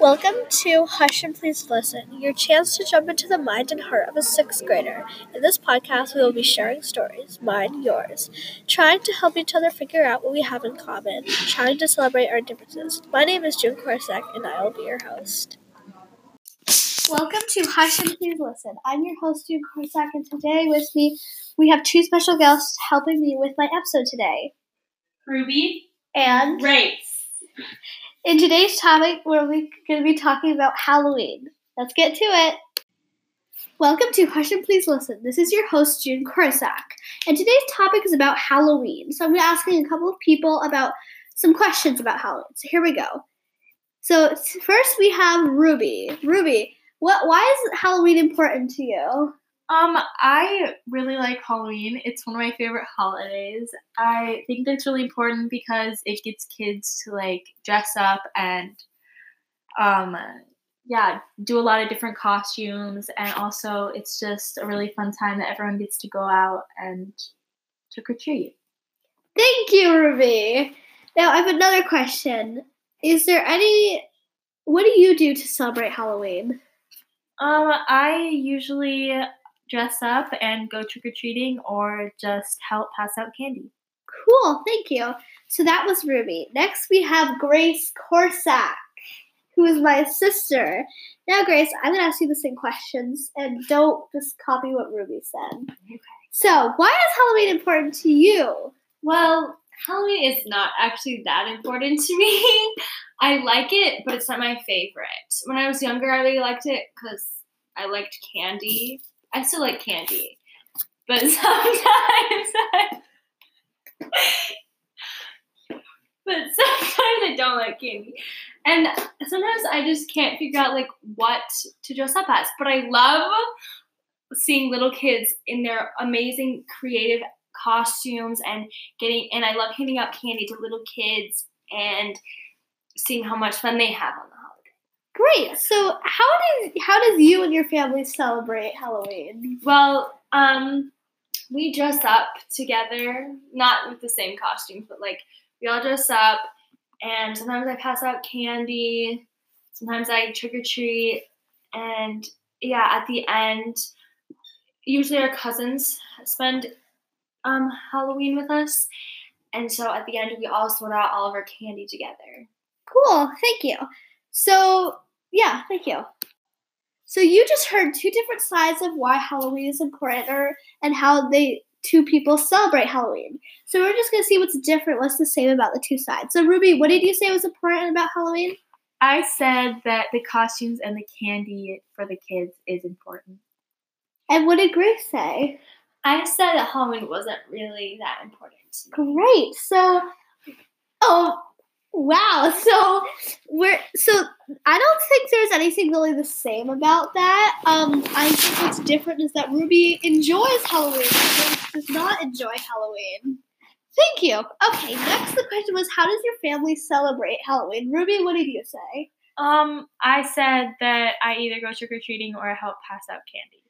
Welcome to Hush and Please Listen, your chance to jump into the mind and heart of a sixth grader. In this podcast, we will be sharing stories, mine, yours, trying to help each other figure out what we have in common, trying to celebrate our differences. My name is June Korsak, and I will be your host. Welcome to Hush and Please Listen. I'm your host, June Korsak, and today with me, we have two special guests helping me with my episode today. Ruby And Grace. In today's topic, we're going to be talking about Halloween. Let's get to it. Welcome to Hush and Please Listen. This is your host, June Korsak. And today's topic is about Halloween. So I'm going to be asking a couple of people about some questions about Halloween. So here we go. So first we have Ruby. Ruby, what? Why is Halloween important to you? Um, I really like Halloween. It's one of my favorite holidays. I think that's really important because it gets kids to like dress up and um yeah, do a lot of different costumes and also it's just a really fun time that everyone gets to go out and trick or treat. Thank you, Ruby. Now I have another question. Is there any what do you do to celebrate Halloween? Um, I usually dress up and go trick or treating or just help pass out candy. Cool, thank you. So that was Ruby. Next we have Grace Korsak, who is my sister. Now, Grace, I'm gonna ask you the same questions and don't just copy what Ruby said. Okay. So, why is Halloween important to you? Well, Halloween is not actually that important to me. I like it, but it's not my favorite. When I was younger, I really liked it because I liked candy. I still like candy, but sometimes I, but sometimes I don't like candy, and sometimes I just can't figure out like what to dress up as. But I love seeing little kids in their amazing creative costumes and getting and I love handing out candy to little kids and seeing how much fun they have on the holiday. Great. So, how does how does you and your family celebrate Halloween? Well, um we dress up together, not with the same costumes, but like we all dress up and sometimes I pass out candy, sometimes I trick or treat and yeah, at the end usually our cousins spend um, Halloween with us. And so at the end, we all sort out all of our candy together. Cool. Thank you. So, yeah, thank you. So you just heard two different sides of why Halloween is important, or and how they two people celebrate Halloween. So we're just gonna see what's different, what's the same about the two sides. So Ruby, what did you say was important about Halloween? I said that the costumes and the candy for the kids is important. And what did Grace say? I said that Halloween wasn't really that important. to me. Great. So, oh, wow. So we're so I don't think there's anything really the same about that. Um, I think what's different is that Ruby enjoys Halloween. and does not enjoy Halloween. Thank you. Okay. Next, the question was, how does your family celebrate Halloween? Ruby, what did you say? Um, I said that I either go trick or treating or help pass out candy.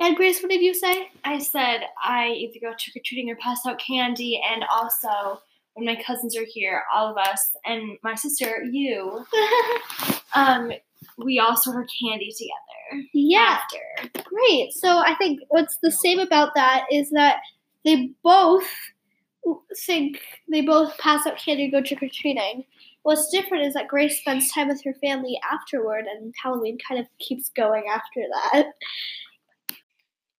And Grace, what did you say? I said I either go trick or treating or pass out candy, and also when my cousins are here, all of us, and my sister, you, um, we all sort of candy together. yeah. After. Great. So I think what's the same about that is that they both think they both pass out candy and go trick or treating. What's different is that Grace spends time with her family afterward, and Halloween kind of keeps going after that.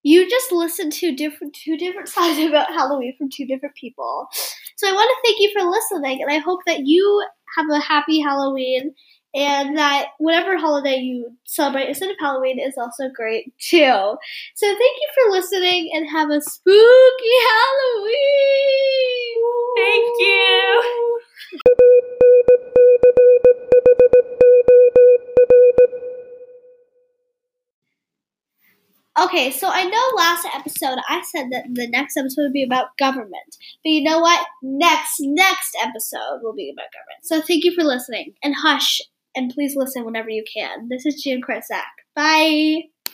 You just listened to different two different sides about Halloween from two different people. So I want to thank you for listening, and I hope that you have a happy Halloween and that whatever holiday you celebrate instead of Halloween is also great too. So thank you for listening and have a spooky Halloween. Thank you. Okay, so I know last episode I said that the next episode would be about government. But you know what? Next next episode will be about government. So thank you for listening. And hush and please listen whenever you can. This is June Korsak. Bye.